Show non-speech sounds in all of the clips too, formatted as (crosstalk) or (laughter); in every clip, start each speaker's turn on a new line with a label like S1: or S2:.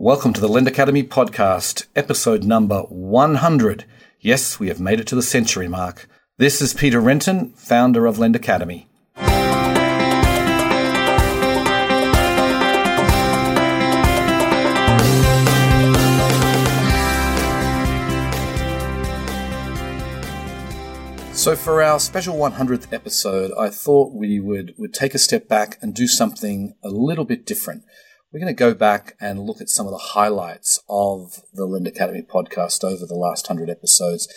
S1: Welcome to the Lend Academy podcast, episode number 100. Yes, we have made it to the century mark. This is Peter Renton, founder of Lend Academy. So for our special 100th episode, I thought we would, would take a step back and do something a little bit different. We're going to go back and look at some of the highlights of the Lend Academy podcast over the last 100 episodes.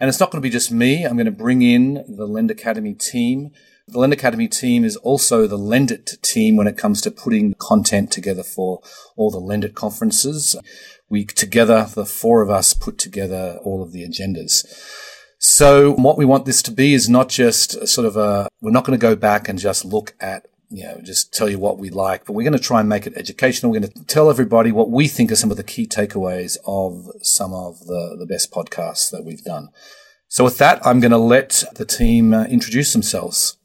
S1: And it's not going to be just me. I'm going to bring in the Lend Academy team. The Lend Academy team is also the Lendit team when it comes to putting content together for all the Lendit conferences. We together, the four of us put together all of the agendas. So what we want this to be is not just sort of a, we're not going to go back and just look at you know, just tell you what we like, but we're going to try and make it educational. We're going to tell everybody what we think are some of the key takeaways of some of the, the best podcasts that we've done. So with that, I'm going to let the team uh, introduce themselves.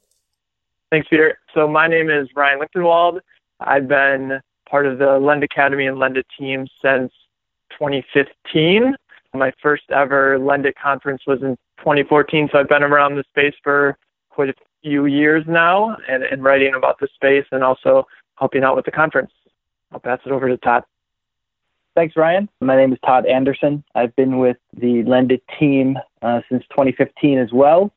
S2: Thanks, Peter. So my name is Ryan Lichtenwald. I've been part of the Lend Academy and Lendit team since 2015. My first ever Lendit conference was in 2014, so I've been around the space for quite a few years now and, and writing about the space and also helping out with the conference. I'll pass it over to Todd.
S3: Thanks, Ryan. My name is Todd Anderson. I've been with the Lendit team uh, since 2015 as well.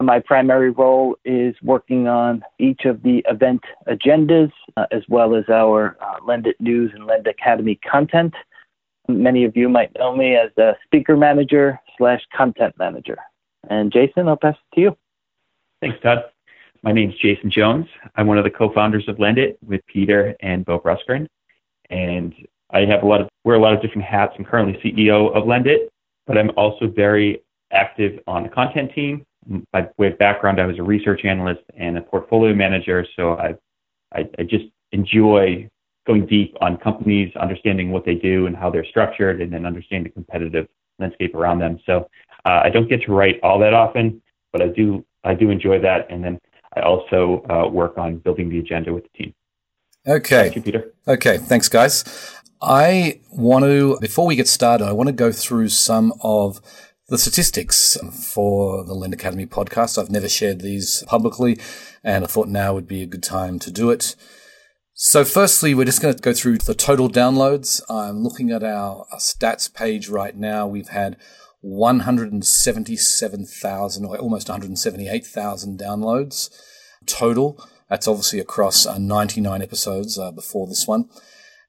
S3: My primary role is working on each of the event agendas, uh, as well as our uh, Lendit News and Lend Academy content. Many of you might know me as a speaker manager slash content manager. And Jason, I'll pass it to you.
S4: Thanks, Todd. My name is Jason Jones. I'm one of the co-founders of Lendit with Peter and Bo Brustkern. And I have a lot of wear a lot of different hats. I'm currently CEO of Lendit, but I'm also very active on the content team. By way of background, I was a research analyst and a portfolio manager, so I, I, I just enjoy going deep on companies, understanding what they do and how they're structured, and then understanding the competitive landscape around them. So uh, I don't get to write all that often, but I do I do enjoy that. And then I also uh, work on building the agenda with the team.
S1: Okay.
S4: Thank you, Peter.
S1: Okay. Thanks, guys. I want to, before we get started, I want to go through some of the statistics for the Lend Academy podcast. I've never shared these publicly, and I thought now would be a good time to do it. So, firstly, we're just going to go through the total downloads. I'm looking at our, our stats page right now. We've had 177,000 or almost 178,000 downloads total. That's obviously across uh, 99 episodes uh, before this one.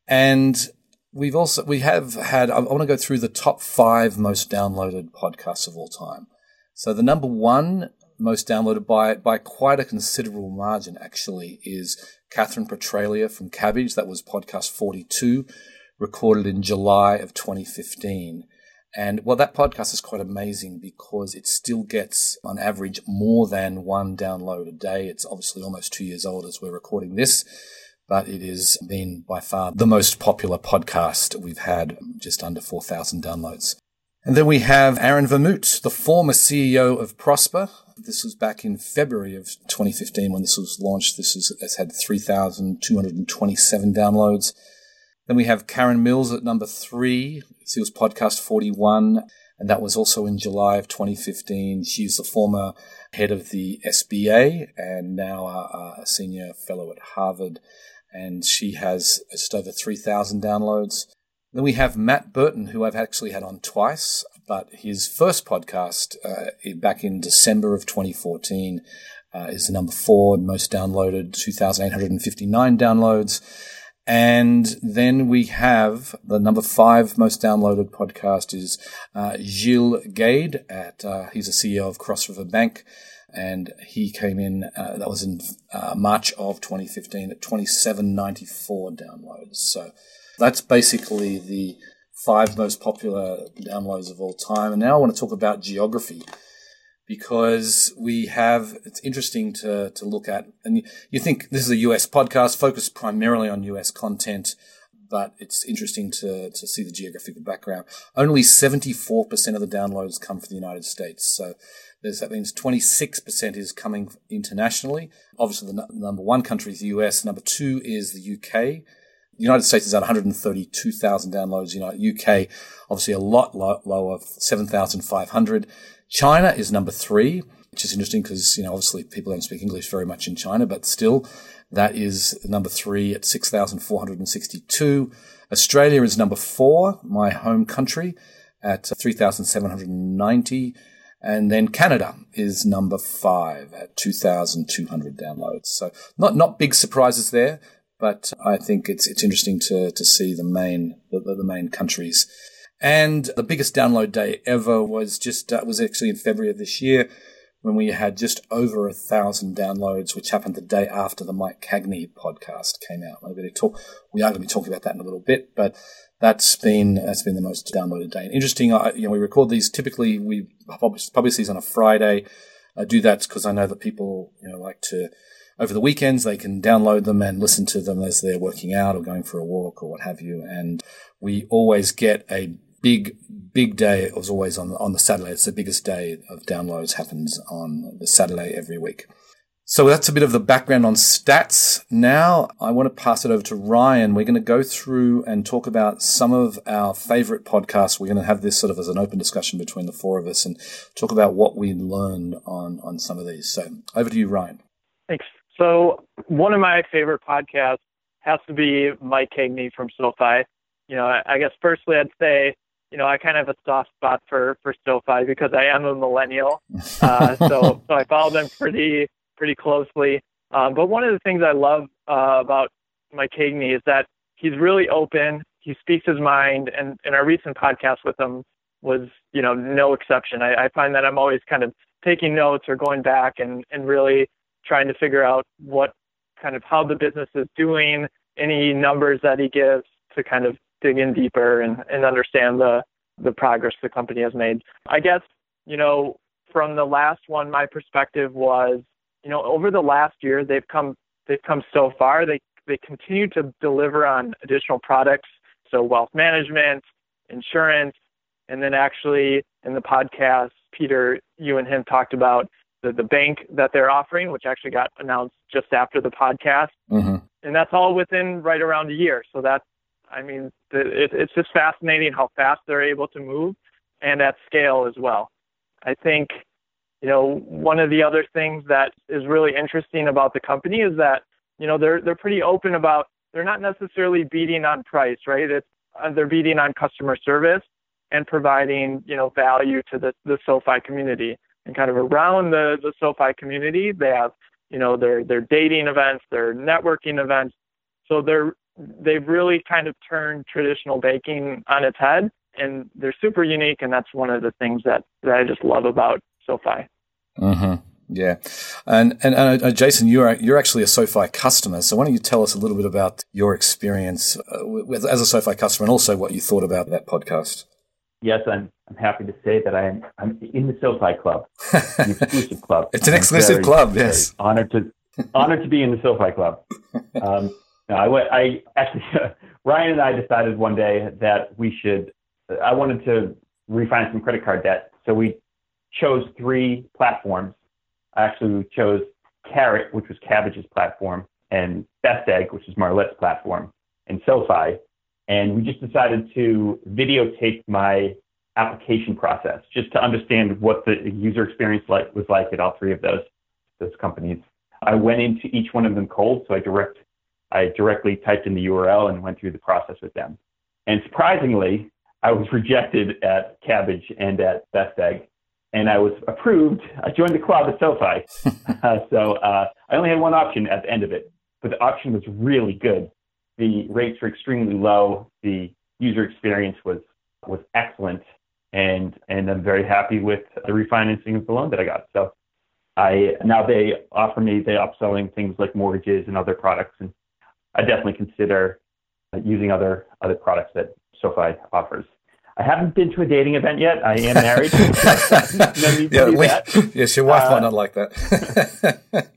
S1: And we've also, we have had, I want to go through the top five most downloaded podcasts of all time. So the number one most downloaded by, by quite a considerable margin actually is Catherine Petralia from Kabbage. That was podcast 42, recorded in July of 2015. And well, that podcast is quite amazing because it still gets, on average, more than one download a day. It's obviously almost two years old as we're recording this, but it has been by far the most popular podcast we've had, just under 4,000 downloads. And then we have Aaron Vermut, the former CEO of Prosper. This was back in February of 2015 when this was launched. This has had 3,227 downloads. Then we have Karen Mills at number three. She was podcast 41, and that was also in July of 2015. She's the former head of the SBA and now a, a senior fellow at Harvard, and she has just over 3,000 downloads. Then we have Matt Burton, who I've actually had on twice, but his first podcast uh, back in December of 2014 uh, is number four most downloaded, 2,859 downloads. And then we have the number five most downloaded podcast is uh, Gilles Gade at, uh, he's a CEO of Cross River Bank. And he came in, uh, that was in uh, March of 2015 at 2794 downloads. So that's basically the five most popular downloads of all time. And now I want to talk about geography because we have it's interesting to to look at and you think this is a US podcast focused primarily on US content but it's interesting to to see the geographical background only 74% of the downloads come from the United States so there's that means 26% is coming internationally obviously the n- number one country is the US number 2 is the UK The United States is at 132,000 downloads. You know, UK obviously a lot lower, 7,500. China is number three, which is interesting because you know obviously people don't speak English very much in China, but still that is number three at 6,462. Australia is number four, my home country, at 3,790. And then Canada is number five at 2,200 downloads. So not, not big surprises there, but I think it's, it's interesting to, to see the main, the, the main countries. And the biggest download day ever was just, uh, was actually in February of this year when we had just over a thousand downloads, which happened the day after the Mike Cagney podcast came out. Maybe talk, we are going to be talking about that in a little bit, but that's been that's been the most downloaded day. And interesting, you know, we record these typically we publish publish these on a Friday. I do that because I know that people you know like to over the weekends they can download them and listen to them as they're working out or going for a walk or what have you. And we always get a big big day. It was always on on the Saturday. It's the biggest day of downloads happens on the Saturday every week. So that's a bit of the background on stats. Now I want to pass it over to Ryan. We're going to go through and talk about some of our favorite podcasts. We're going to have this sort of as an open discussion between the four of us and talk about what we learned on, on some of these. So over to you, Ryan.
S2: Thanks. So one of my favorite podcasts has to be Mike Cagney from SoFi. You know, I guess firstly I'd say, you know, I kind of have a soft spot for, for SoFi because I am a millennial. (laughs) Uh, so, so I follow them pretty, pretty closely. Um, but one of the things I love uh, about Mike Cagney is that he's really open. He speaks his mind, and, and our recent podcast with him was, you know, no exception. I, I find that I'm always kind of taking notes or going back and, and really trying to figure out what kind of how the business is doing, any numbers that he gives to kind of dig in deeper and, and understand the, the progress the company has made. I guess, you know, from the last one, my perspective was you know, over the last year, they've come they've come so far. They they continue to deliver on additional products, so wealth management, insurance, and then actually in the podcast, Peter, you and him talked about the, the bank that they're offering, which actually got announced just after the podcast, mm-hmm. and that's all within right around a year. So that's, I mean, it, it's just fascinating how fast they're able to move, and at scale as well. I think you know, one of the other things that is really interesting about the company is that, you know, they're they're pretty open about they're not necessarily beating on price, right? It's uh, they're beating on customer service and providing, you know, value to the the SoFi community. And kind of around the the SoFi community, they have, you know, their their dating events, their networking events. So they're they've really kind of turned traditional baking on its head and they're super unique and that's one of the things that, that I just love about SoFi.
S1: Mm-hmm. Yeah, and and uh, Jason, you're you're actually a SoFi customer, so why don't you tell us a little bit about your experience uh, with, as a SoFi customer, and also what you thought about that podcast?
S4: Yes, I'm I'm happy to say that I am I'm in the SoFi Club, (laughs) the exclusive club.
S1: it's an exclusive very, club. Yes,
S4: honored to honored to be in the SoFi Club. Um, (laughs) no, I, went. I actually (laughs) Ryan and I decided one day that we should. I wanted to refinance some credit card debt, so we chose three platforms. I actually chose Karrot, which was Kabbage's platform, and Best Egg, which is Marlette's platform, and SoFi. And we just decided to videotape my application process just to understand what the user experience like, was like at all three of those those companies. I went into each one of them cold, so I direct I directly typed in the URL and went through the process with them. And surprisingly, I was (laughs) rejected at Kabbage and at Best Egg and I was approved. I joined the club at SoFi. uh, (laughs) (laughs) so uh, I only had one option at the end of it, but the option was really good. The rates were extremely low. The user experience was was excellent, and and I'm very happy with the refinancing of the loan that I got. So I now they offer me they upselling things like mortgages and other products, and I definitely consider using other other products that SoFi offers. I haven't been to a dating event yet. I am married. (laughs) (laughs)
S1: no yeah, (laughs) yes, your wife uh, might not like that.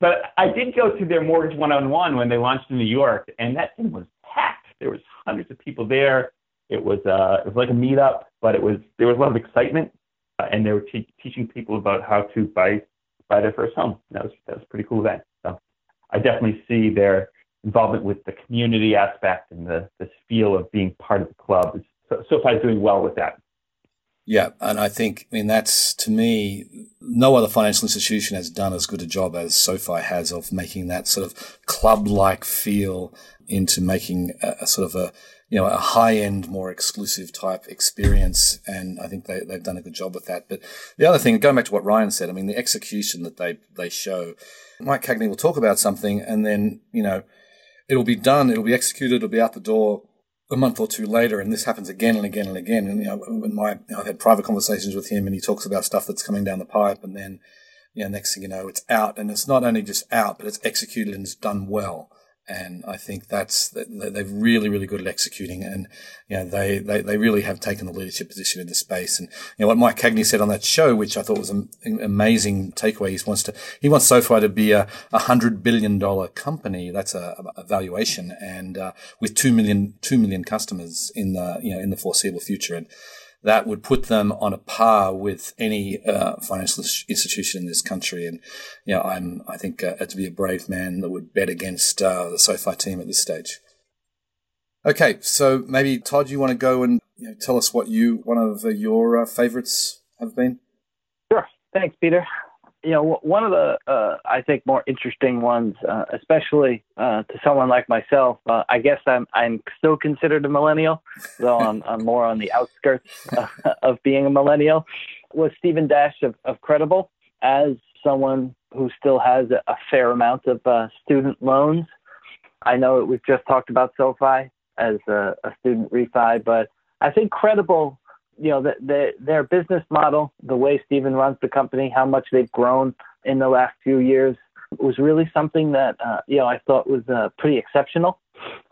S4: but I did go to their Mortgage One on One when they launched in New York, and that thing was packed. There was hundreds of people there. It was uh, it was like a meetup, but it was there was a lot of excitement, uh, and they were te- teaching people about how to buy buy their first home. That was that was a pretty cool event. So I definitely see their involvement with the community aspect and the this feel of being part of the club. So, SoFi is doing well with that.
S1: Yeah, and I think, I mean, that's to me, no other financial institution has done as good a job as SoFi has of making that sort of club-like feel into making a, a sort of a, you know, a high-end, more exclusive type experience. And I think they, they've done a good job with that. But the other thing, going back to what Ryan said, I mean, the execution that they, they show, Mike Cagney will talk about something and then, you know, it'll be done, it'll be executed, it'll be out the door a month or two later, and this happens again and again and again. And you know, my I've had private conversations with him, and he talks about stuff that's coming down the pipe, and then you know, next thing you know, it's out, and it's not only just out, but it's executed and it's done well. And I think that's they're really, really good at executing, and you know they, they, they really have taken the leadership position in the space. And you know what Mike Cagney said on that show, which I thought was an amazing takeaway. He wants to he wants SoFi to be a, hundred billion dollar company. That's a, a valuation, and uh, with two million two million customers in the you know in the foreseeable future. And that would put them on a par with any uh, financial institution in this country. And you know, I'm I think uh, to be a brave man that would bet against uh, the SoFi team at this stage. Okay, so maybe Todd, you want to go and you know, tell us what you one of your uh, favorites have been?
S3: Sure. Thanks, Peter you know, one of the uh, I think more interesting ones, uh, especially uh, to someone like myself. Uh, I guess I'm I'm still considered a millennial, though I'm, I'm more on the outskirts of being a millennial. Was Stephen Dash of, of Credible as someone who still has a, a fair amount of uh, student loans? I know we've just talked about SoFi as a, a student refi, but I think Credible you know, the, the, their business model, the way Stephen runs the company, how much they've grown in the last few years was really something that, uh, you know, I thought was uh, pretty exceptional.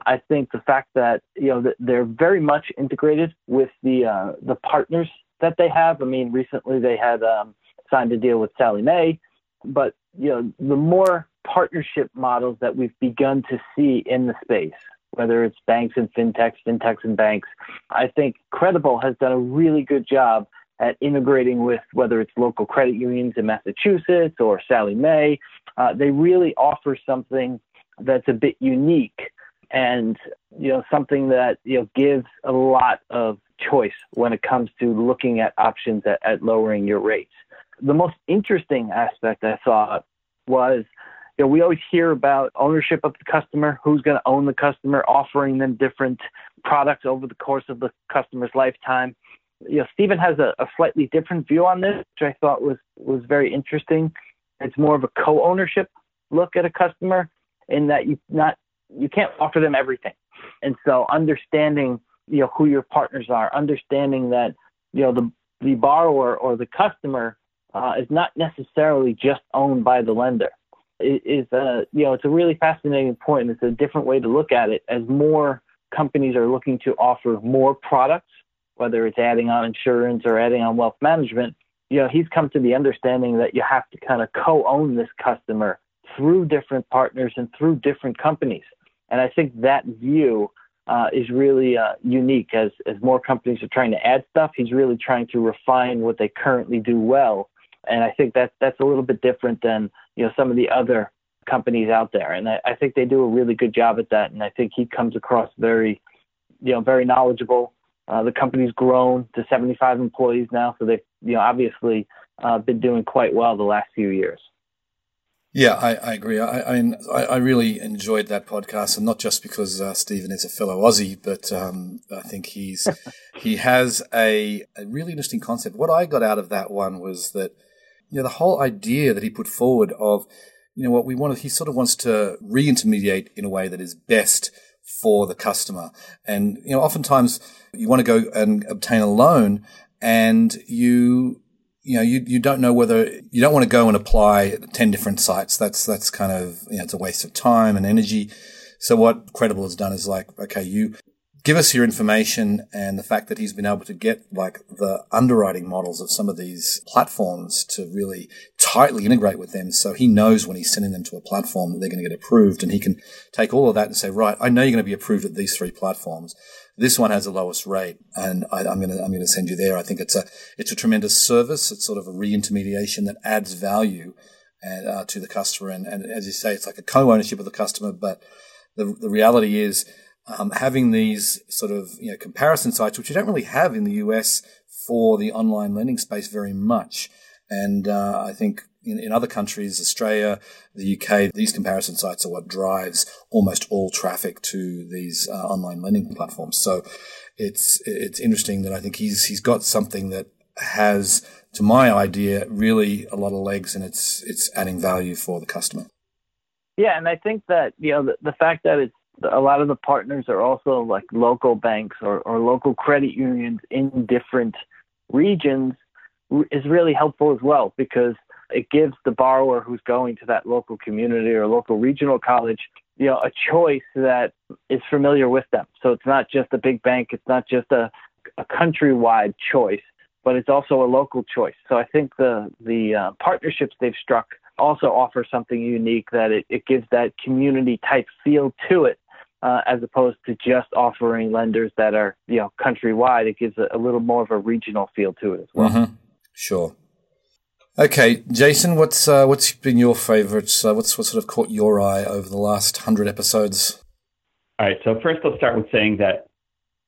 S3: I think the fact that, you know, they're very much integrated with the, uh, the partners that they have. I mean, recently they had um, signed a deal with Sallie Mae, but, you know, the more partnership models that we've begun to see in the space, whether it's banks and fintechs, fintechs and banks. I think Credible has done a really good job at integrating with whether it's local credit unions in Massachusetts or Sallie Mae. Uh, they really offer something that's a bit unique and you know something that you know gives a lot of choice when it comes to looking at options at, at lowering your rates. The most interesting aspect I thought was you know, we always hear about ownership of the customer, who's going to own the customer, offering them different products over the course of the customer's lifetime. You know, Stephen has a, a slightly different view on this, which I thought was was very interesting. It's more of a co-ownership look at a customer, in that you not you can't offer them everything, and so understanding you know who your partners are, understanding that you know the the borrower or the customer uh, is not necessarily just owned by the lender is a you know it's a really fascinating point. It's a different way to look at it as more companies are looking to offer more products, whether it's adding on insurance or adding on wealth management. You know, he's come to the understanding that you have to kind of co-own this customer through different partners and through different companies. And I think that view uh, is really uh, unique as as more companies are trying to add stuff. He's really trying to refine what they currently do well and I think that that's a little bit different than you know some of the other companies out there. And I, I think they do a really good job at that. And I think he comes across very, you know, very knowledgeable. Uh, the company's grown to 75 employees now, so they've you know obviously uh, been doing quite well the last few years.
S1: Yeah, I, I agree. I, I mean, I, I, really enjoyed that podcast, and not just because uh, Stephen is a fellow Aussie, but um, I think he's (laughs) he has a, a really interesting concept. What I got out of that one was that you know, the whole idea that he put forward of, you know, what we wanted, he sort of wants to re-intermediate in a way that is best for the customer. And, you know, oftentimes you want to go and obtain a loan and you, you know, you, you don't know whether you don't want to go and apply 10 different sites. That's, that's kind of, you know, it's a waste of time and energy. So what Credible has done is like, okay, you, give us your information and the fact that he's been able to get like the underwriting models of some of these platforms to really tightly integrate with them. So he knows when he's sending them to a platform that they're going to get approved and he can take all of that and say, right, I know you're going to be approved at these three platforms. This one has the lowest rate and I, am going to, I'm going to send you there. I think it's a, it's a tremendous service. It's sort of a re-intermediation that adds value and, uh, to the customer. And, and as you say, it's like a co-ownership of the customer, but the, the reality is um, having these sort of you know comparison sites, which you don't really have in the US for the online lending space very much. And uh, I think in, in, other countries, Australia, the UK, these comparison sites are what drives almost all traffic to these uh, online lending platforms. So it's it's interesting that I think he's he's got something that has, to my idea, really a lot of legs, and it's it's adding value for the customer.
S3: Yeah, and I think that you know the, the fact that it's a lot of the partners are also like local banks or, or local credit unions in different regions is really helpful as well because it gives the borrower who's going to that local community or local regional college you know a choice that is familiar with them. So it's not just a big bank it's not just a, a countrywide choice but it's also a local choice. So i think the the uh, partnerships they've struck also offer something unique that it, it gives that community type feel to it uh, as opposed to just offering lenders that are you know countrywide. It gives a, a little more of a regional feel to it as well.
S1: Mm-hmm. Sure. Okay, Jason, what's uh, what's been your favourites? Uh, what's what sort of caught your eye over the last hundred episodes?
S4: All right, so first let's start with saying that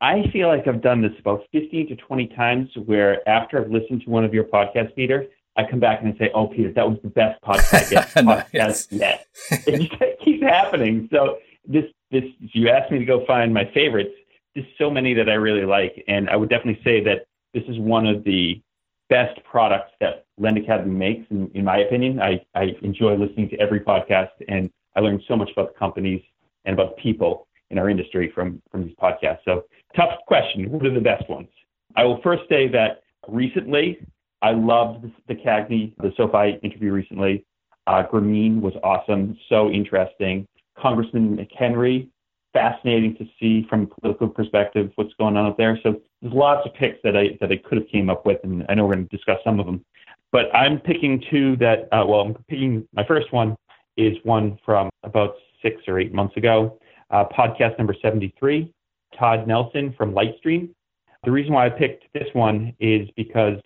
S4: I feel like I've done this about 15 to 20 times where after I've listened to one of your podcasts, Peter, I come back and I say, oh, Peter, that was the best podcast, (laughs) yet. podcast yet. It just (laughs) keeps happening. So this this you asked me to go find my favorites. There's so many that I really like, and I would definitely say that this is one of the best products that Lend Academy makes, in, in my opinion. I, I enjoy listening to every podcast, and I learn so much about the companies and about people in our industry from from these podcasts. So, tough question. What are the best ones? I will first say that recently I loved the, the Cagney, the SoFi interview recently. Uh, Grameen was awesome, so interesting. Congressman McHenry. Fascinating to see from a political perspective what's going on up there. So there's lots of picks that I that I could have came up with, and I know we're going to discuss some of them. But I'm picking two that uh, well, I'm picking my first one is one from about six or eight months ago, uh, podcast number 73, Todd Nelson from Lightstream. The reason why I picked this one is because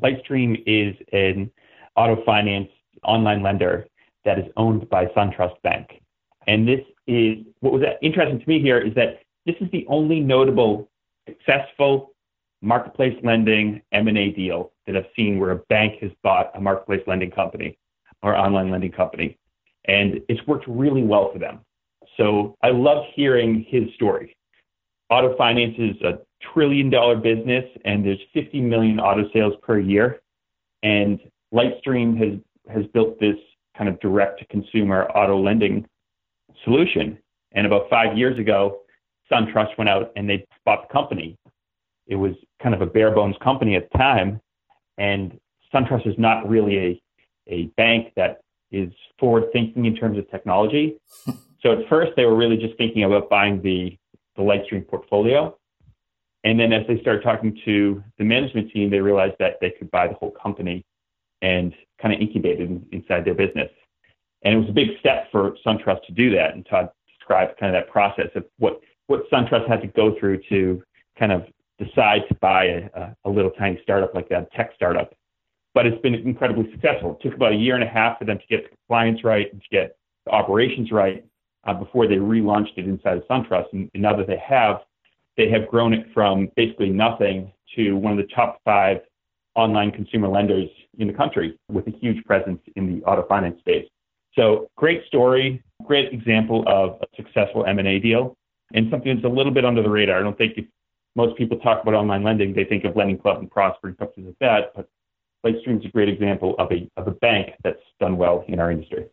S4: Lightstream is an auto finance online lender that is owned by SunTrust Bank. And this is what was interesting to me here is that this is the only notable successful marketplace lending M&A deal that I've seen where a bank has bought a marketplace lending company or online lending company. And it's worked really well for them. So I love hearing his story. Auto finance is a trillion dollar business and there's 50 million auto sales per year. And Lightstream has, has built this kind of direct to consumer auto lending solution. And about five years ago, SunTrust went out and they bought the company. It was kind of a bare bones company at the time. And SunTrust is not really a, a bank that is forward thinking in terms of technology. (laughs) so at first, they were really just thinking about buying the, the Lightstream portfolio. And then as they started talking to the management team, they realized that they could buy the whole company and kind of incubated inside their business. And it was a big step for SunTrust to do that. And Todd described kind of that process of what, what SunTrust had to go through to kind of decide to buy a, a little tiny startup like that, tech startup. But it's been incredibly successful. It took about a year and a half for them to get the compliance right and to get the operations right uh, before they relaunched it inside of SunTrust. And, and now that they have, they have grown it from basically nothing to one of the top five online consumer lenders in the country with a huge presence in the auto finance space. So great story, great example of a successful M&A deal and something that's a little bit under the radar. I don't think if most people talk about online lending, they think of Lending Club and Prosper and companies like that, but Lightstream is a great example of a, of a bank that's done well in our industry.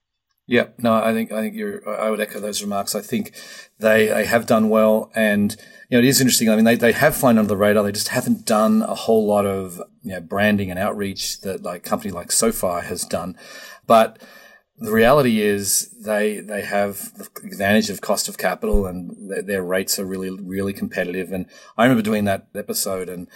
S1: Yeah, no, I think I think you're. I would echo those remarks. I think they they have done well, and you know it is interesting. I mean, they, they have flown under the radar. They just haven't done a whole lot of you know branding and outreach that like company like SoFi has done. But the reality is they they have the advantage of cost of capital, and their, their rates are really really competitive. And I remember doing that episode and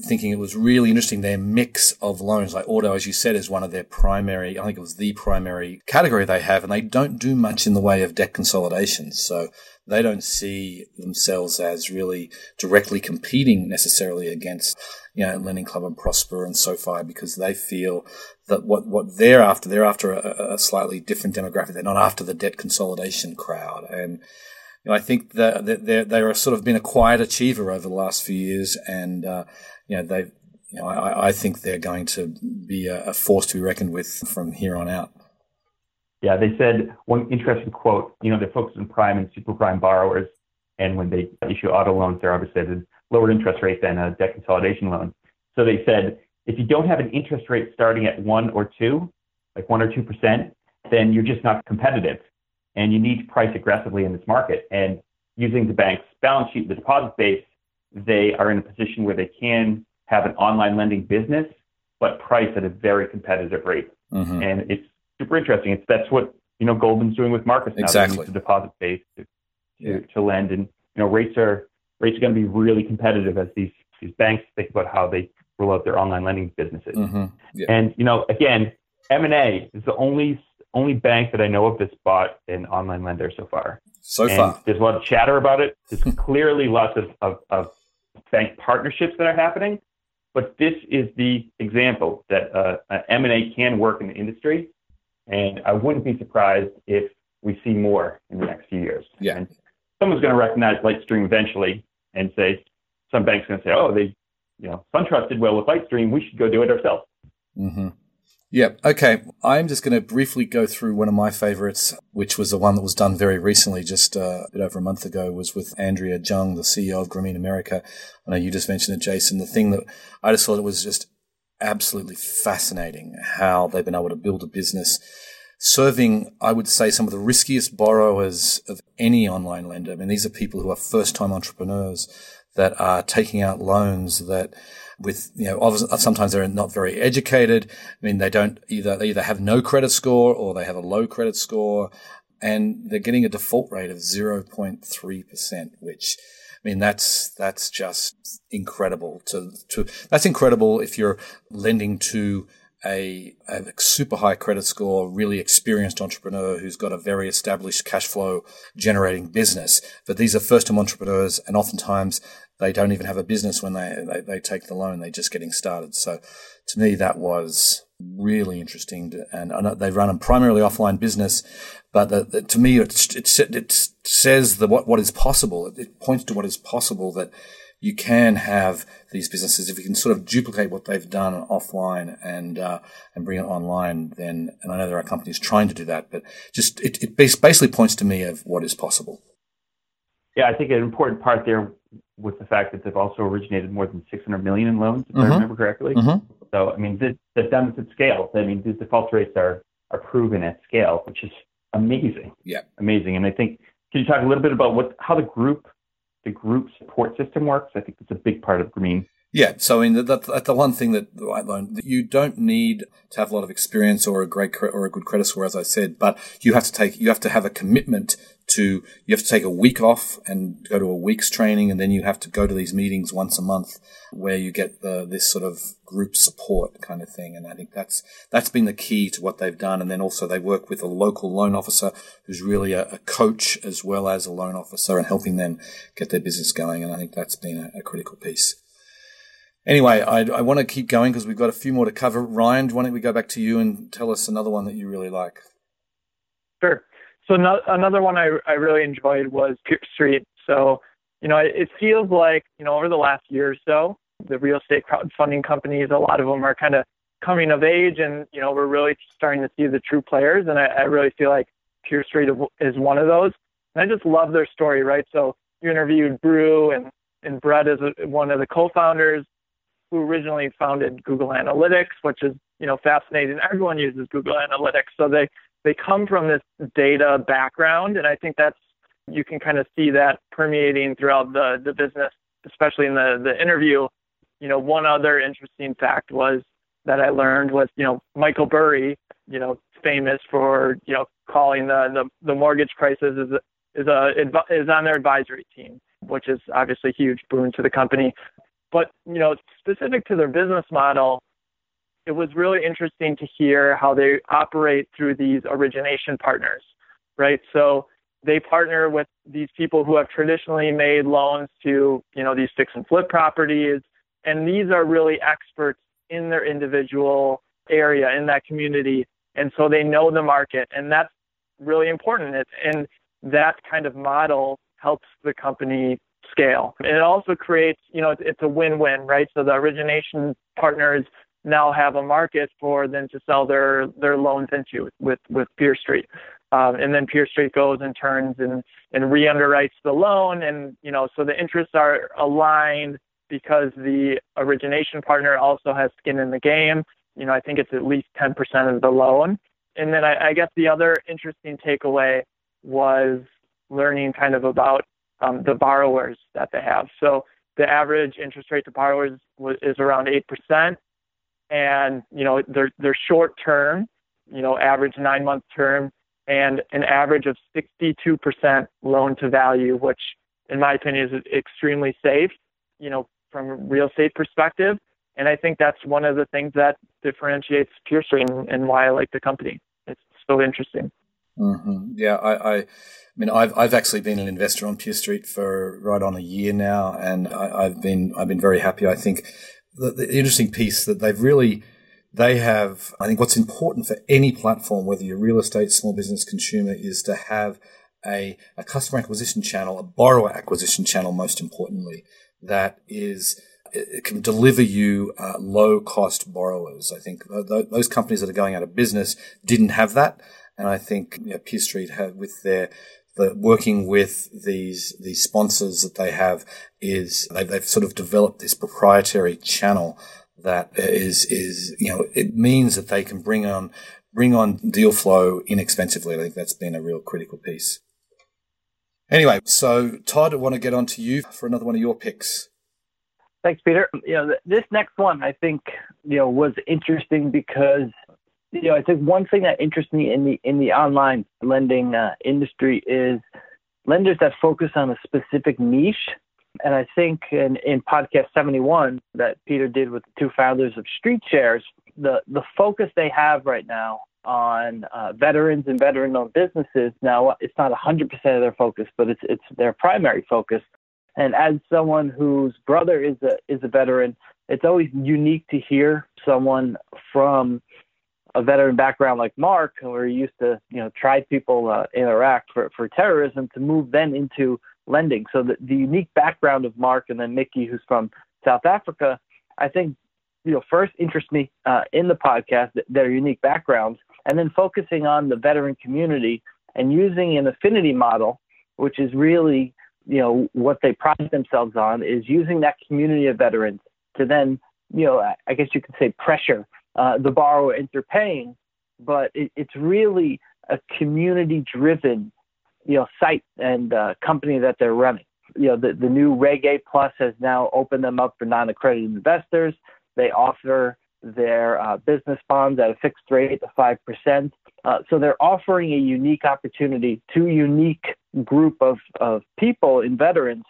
S1: thinking it was really interesting their mix of loans. Like auto, as you said, is one of their primary, I think it was the primary category they have, and they don't do much in the way of debt consolidation. So they don't see themselves as really directly competing necessarily against, you know, Lending Club and Prosper and SoFi because they feel that what, what they're after, they're after a, a slightly different demographic. They're not after the debt consolidation crowd. And, you know, I think that they're, they're sort of been a quiet achiever over the last few years and, uh, you know, they've, you know, I, I think they're going to be a, a force to be reckoned with from here on out.
S4: Yeah, they said one interesting quote. You know, they're focused on prime and super prime borrowers, and when they issue auto loans, they're obviously at a lower interest rate than a debt consolidation loan. So they said if you don't have an interest rate starting at one or two, like one or two percent, then you're just not competitive, and you need to price aggressively in this market. And using the bank's balance sheet, the deposit base, they are in a position where they can have an online lending business, but price at a very competitive rate. Mm-hmm. And it's super interesting. It's that's what you know Goldman's doing with Marcus now.
S1: Exactly.
S4: The deposit base to, to, yeah. to lend, and you know rates are rates are going to be really competitive as these these banks think about how they roll out their online lending businesses. Mm-hmm. Yeah. And you know, again, M and A is the only only bank that I know of that's bought an online lender so far.
S1: So
S4: and
S1: far,
S4: there's a lot of chatter about it. There's (laughs) clearly lots of, of, of bank partnerships that are happening, but this is the example that uh, M and A can work in the industry and I wouldn't be surprised if we see more in the next few years.
S1: Yeah.
S4: And someone's going to recognize Lightstream eventually and say, some bank's going to say, oh, they, you know, SunTrust did well with Lightstream. We should go do it ourselves.
S1: Mm-hmm. Yeah. Okay. I'm just going to briefly go through one of my favorites, which was the one that was done very recently, just uh, a bit over a month ago, was with Andrea Jung, the CEO of Grameen America. I know you just mentioned it, Jason. The thing that I just thought it was just absolutely fascinating how they've been able to build a business serving, I would say, some of the riskiest borrowers of any online lender. I mean, these are people who are first time entrepreneurs that are taking out loans that with, you know, sometimes they're not very educated. I mean, they don't either, they either have no credit score or they have a low credit score and they're getting a default rate of 0.3%, which I mean, that's that's just incredible. To to that's incredible if you're lending to a, a, super high credit score, really experienced entrepreneur who's got a very established cash flow generating business. But these are first time entrepreneurs, and oftentimes they don't even have a business when they, they, they take the loan. They're just getting started. So to me, that was really interesting. To, and they run a primarily offline business, but the, the, to me, it, it, it says the, what, what is possible. It, it points to what is possible that you can have these businesses if you can sort of duplicate what they've done offline and uh, and bring it online. Then, and I know there are companies trying to do that, but just it, it basically points to me of what is possible.
S4: Yeah, I think an important part there with the fact that they've also originated more than 600 million in loans, if mm-hmm. I remember correctly. Mm-hmm. So, I mean, they've done this at scale. I mean, these default rates are, are proven at scale, which is amazing.
S1: Yeah.
S4: Amazing. And I think, can you talk a little bit about what, how the group, the group support system works? I think it's a big part of Green.
S1: Yeah, so I mean that's the one thing that the white loan you don't need to have a lot of experience or a great or a good credit score, as I said, but you have to take you have to have a commitment to you have to take a week off and go to a week's training, and then you have to go to these meetings once a month where you get the, this sort of group support kind of thing. And I think that's that's been the key to what they've done. And then also they work with a local loan officer who's really a, a coach as well as a loan officer and helping them get their business going. And I think that's been a, a critical piece. Anyway, I, I want to keep going because we've got a few more to cover. Ryan, why don't we go back to you and tell us another one that you really like?
S2: Sure. So no, another one I, I really enjoyed was Peer Street. So, you know, it, it feels like, you know, over the last year or so, the real estate crowdfunding companies, a lot of them are kind of coming of age and, you know, we're really starting to see the true players. And I, I really feel like Peer Street is one of those. And I just love their story, right? So you interviewed Brew and, and Brett is one of the co-founders who originally founded Google Analytics, which is you know fascinating. Everyone uses Google Analytics, so they they come from this data background, and I think that's you can kind of see that permeating throughout the the business, especially in the the interview. You know, one other interesting fact was that I learned was you know Michael Burry, you know, famous for you know calling the the, the mortgage crisis is is a is on their advisory team, which is obviously a huge boon to the company. But, you know, specific to their business model, it was really interesting to hear how they operate through these origination partners, right? So they partner with these people who have traditionally made loans to, you know, these fix and flip properties. And these are really experts in their individual area, in that community. And so they know the market. And that's really important. And that kind of model helps the company scale. And it also creates, you know, it's a win-win, right? So the origination partners now have a market for them to sell their their loans into with with PeerStreet. Um, and then PeerStreet goes and turns and and re-underwrites the loan, and you know so the interests are aligned because the origination partner also has skin in the game. You know I think it's at least 10% of the loan. And then I, I guess the other interesting takeaway was learning kind of about um, the borrowers that they have. So the average interest rate to borrowers is around eight percent, and you know they're they're short term, you know average nine month term, and an average of 62% loan to value, which in my opinion is extremely safe, you know from a real estate perspective. And I think that's one of the things that differentiates PeerStreet and, and why I like the company. It's so interesting.
S1: Mm-hmm. Yeah, I, I, mean, I've I've actually been an investor on PeerStreet for right on a year now, and I, have been I've been very happy. I think the, the interesting piece that they've really they have. I think what's important for any platform, whether you're real estate, small business, consumer, is to have a, a customer acquisition channel, a borrower acquisition channel, most importantly, that is it can deliver you uh, low cost borrowers. I think th- those companies that are going out of business didn't have that. And I think you know, PeerStreet have with their working with these these sponsors that they have is they've, they've sort of developed this proprietary channel that is is you know it means that they can bring on bring on deal flow inexpensively. I think that's been a real critical piece. Anyway, so Todd, I want to get on to you for another one of your picks.
S3: Thanks, Peter. You know, this next one I think you know was interesting because you know, I think one thing that interests me in the in the online lending uh, industry is lenders that focus on a specific niche. And I think in, in podcast 71 that Peter did with the two founders of StreetShares, the, the focus they have right now on uh, veterans and veteran-owned businesses. Now, it's not 100% of their focus, but it's it's their primary focus. And as someone whose brother is a is a veteran, it's always unique to hear someone from a veteran background like Mark, where he used to, you know, try people uh, in Iraq for, for terrorism, to move then into lending. So the, the unique background of Mark and then Mickey, who's from South Africa, I think, you know, first interest me uh, in the podcast, their unique backgrounds, and then focusing on the veteran community and using an affinity model, which is really, you know, what they pride themselves on, is using that community of veterans to then, you know, I guess you could say pressure uh, the borrower into paying, but it, it's really a community-driven, you know, site and uh, company that they're running. You know, the, the new Reg A Plus has now opened them up for non-accredited investors. They offer their uh, business bonds at a fixed rate of five percent. Uh, so they're offering a unique opportunity to a unique group of, of people in veterans.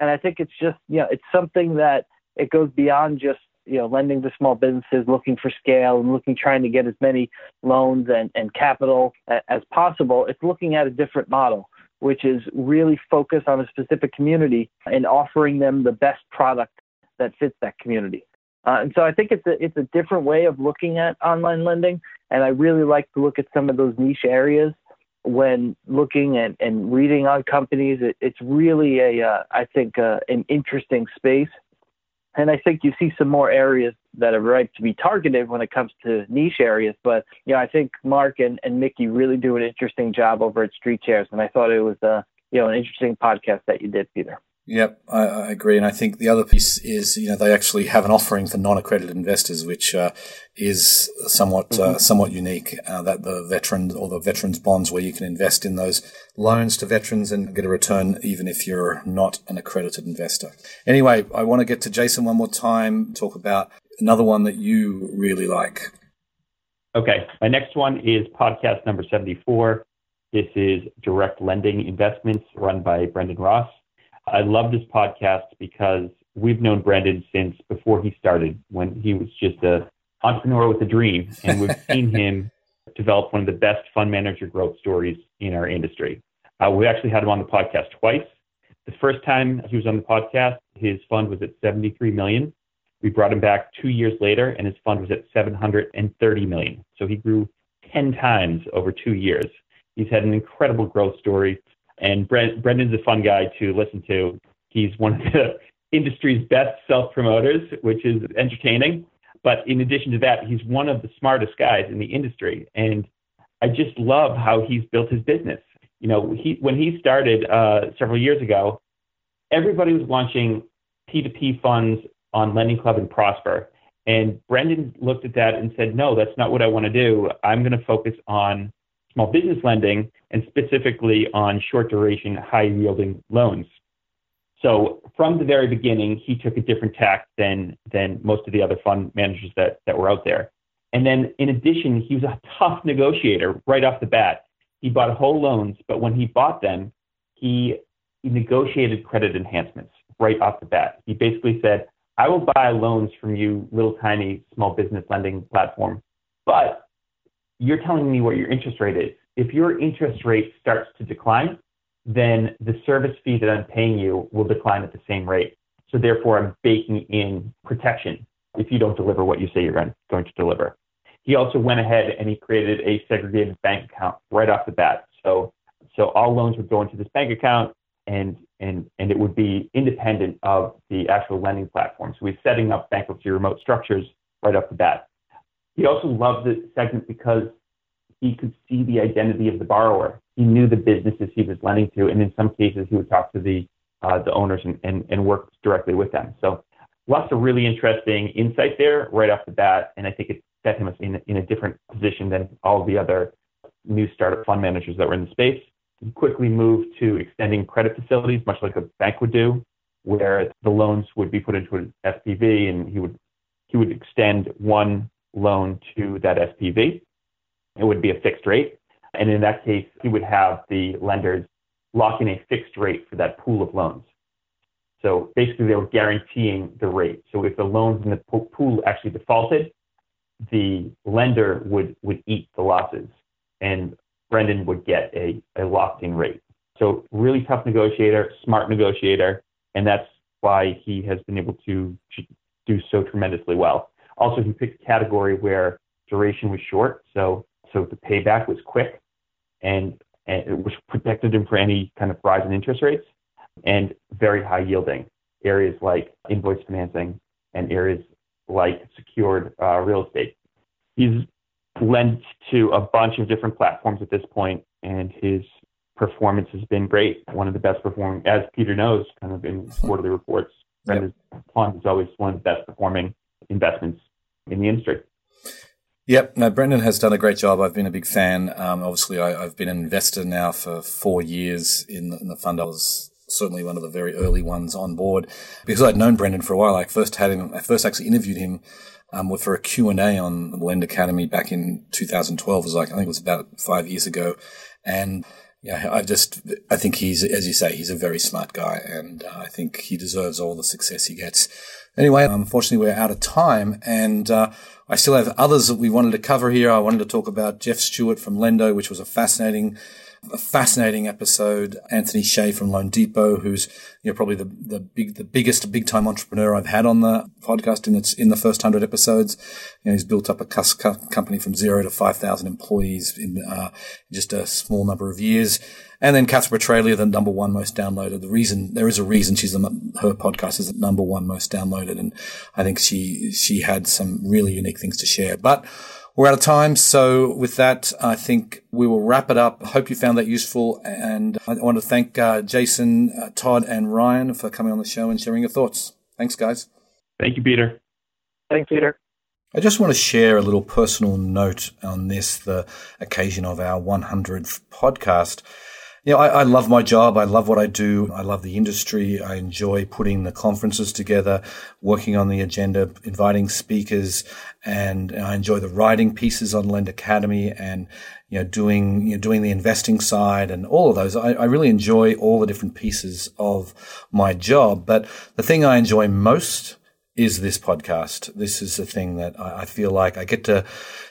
S3: And I think it's just, you know, it's something that it goes beyond just you know, lending to small businesses, looking for scale and looking, trying to get as many loans and, and capital as possible. It's looking at a different model, which is really focused on a specific community and offering them the best product that fits that community. Uh, and so I think it's a, it's a different way of looking at online lending. And I really like to look at some of those niche areas when looking and, and reading on companies. It, it's really a, uh, I think, uh, an interesting space and I think you see some more areas that are ripe to be targeted when it comes to niche areas. But you know, I think Mark and, and Mickey really do an interesting job over at StreetShares, and I thought it was a uh, you know an interesting podcast that you did, Peter.
S1: Yep, I, I, agree, and I think the other piece is you know they actually have an offering for non-accredited investors, which uh, is somewhat uh, mm-hmm. uh, somewhat unique. Uh, that the veteran or the veterans bonds, where you can invest in those loans to veterans and get a return, even if you're not an accredited investor. Anyway, I want to get to Jason one more time. Talk about another one that you really like.
S4: Okay, my next one is podcast number seventy-four. This is direct lending investments run by Brendan Ross. I love this podcast because we've known Brendan since before he started, when he was just a entrepreneur with a dream, and we've (laughs) seen him develop one of the best fund manager growth stories in our industry. Uh, we actually had him on the podcast twice. The first time he was on the podcast, his fund was at 73 million. We brought him back two years later, and his fund was at 730 million. So he grew 10 times over two years. He's had an incredible growth story, and Brent, Brendan's a fun guy to listen to. He's one of the (laughs) industry's best self promoters, which is entertaining. But in addition to that, he's one of the smartest guys in the industry. And I just love how he's built his business. You know, he, when he started uh, several years ago, everybody was launching P2P funds on Lending Club and Prosper. And Brendan looked at that and said, no, that's not what I want to do. I'm going to focus on small business lending and specifically on short duration, high yielding loans. So from the very beginning, he took a different tack than than most of the other fund managers that that were out there. And then in addition, he was a tough negotiator right off the bat. He bought whole loans, but when he bought them, he, he negotiated credit enhancements right off the bat. He basically said, I will buy loans from you, little tiny small business lending platform, but you're telling me what your interest rate is. If your interest rate starts to decline, then the service fee that I'm paying you will decline at the same rate. So therefore, I'm baking in protection if you don't deliver what you say you're going to deliver. He also went ahead and he created a segregated bank account right off the bat. So, so all loans would go into this bank account and, and, and it would be independent of the actual lending platform. So he's setting up bankruptcy remote structures right off the bat. He also loved the segment because he could see the identity of the borrower. He knew the businesses he was lending to, and in some cases, he would talk to the uh, the owners and, and, and work directly with them. So lots of really interesting insight there right off the bat, and I think it set him in, in a different position than all the other new startup fund managers that were in the space. He quickly moved to extending credit facilities, much like a bank would do, where the loans would be put into an SPV, and he would he would extend one loan to that SPV it would be a fixed rate. And in that case, he would have the lenders lock in a fixed rate for that pool of loans. So basically, they were guaranteeing the rate. So if the loans in the pool actually defaulted, the lender would, would eat the losses and Brendan would get a, a locked in rate. So really tough negotiator, smart negotiator, and that's why he has been able to do so tremendously well. Also, he picked a category where duration was short. So so the payback was quick and, and it was protected him for any kind of rise in interest rates and very high yielding areas like invoice financing and areas like secured uh, real estate. He's lent to a bunch of different platforms at this point, and his performance has been great. One of the best performing, as Peter knows, kind of in quarterly reports. Brendan's yep. fund is always one of the best performing investments in the industry.
S1: Yep, no, Brendan has done a great job. I've been a big fan. Um, obviously, I, have been an investor now for four years in the, in the, fund. I was certainly one of the very early ones on board because I'd known Brendan for a while. I first had him, I first actually interviewed him um, for a Q&A on the Lend Academy back in 2012. It was like, I think it was about five years ago. And yeah, I just, I think he's, as you say, he's a very smart guy and uh, I think he deserves all the success he gets. Anyway, unfortunately, we're out of time and, uh, I still have others that we wanted to cover here. I wanted to talk about Jeff Stewart from Lenddo, which was a fascinating, a fascinating episode. Anthony Hsieh from loanDepot, who's you know probably the the big the biggest big time entrepreneur I've had on the podcast in its in the first hundred episodes. You know, he's built up a company from zero to five thousand employees in uh, just a small number of years. And then Kathryn Petralia, the number one most downloaded. The reason there is a reason she's the, her podcast is the number one most downloaded, and I think she she had some really unique things to share. But we're out of time, so with that, I think we will wrap it up. I hope you found that useful, and I want to thank uh, Jason, uh, Todd, and Ryan for coming on the show and sharing your thoughts. Thanks, guys.
S4: Thank you, Peter.
S2: Thanks, Peter.
S1: I just want to share a little personal note on this, the occasion of our 100th podcast. Know, I, I, love my job. I love what I do. I love the industry. I enjoy putting the conferences together, working on the agenda, inviting speakers, and I enjoy the writing pieces on Lend Academy and, you know, doing, you know, doing the investing side and all of those. I, I really enjoy all the different pieces of my job. But the thing I enjoy most is this podcast. This is the thing that I feel like I get to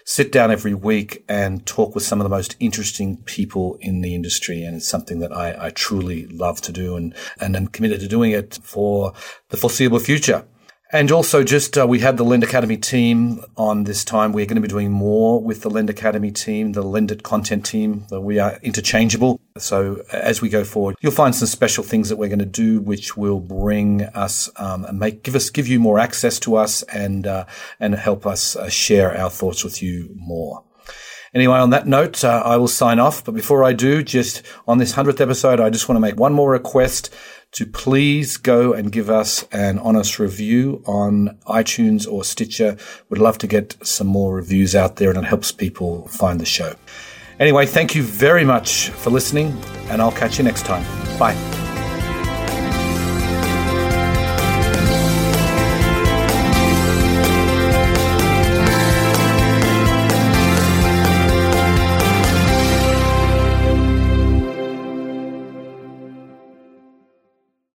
S1: sit down every week and talk with some of the most interesting people in the industry. And it's something that I, I truly love to do and, and I'm committed to doing it for the foreseeable future. And also, just uh, we had the Lend Academy team on this time. We're going to be doing more with the Lend Academy team, the LendIt content team. We are interchangeable. So as we go forward, you'll find some special things that we're going to do, which will bring us um, and make give us give you more access to us and uh, and help us uh, share our thoughts with you more. Anyway, on that note, uh, I will sign off. But before I do, just on this 100th episode, I just want to make one more request to please go and give us an honest review on iTunes or Stitcher. We'd love to get some more reviews out there and it helps people find the show. Anyway, thank you very much for listening and I'll catch you next time. Bye.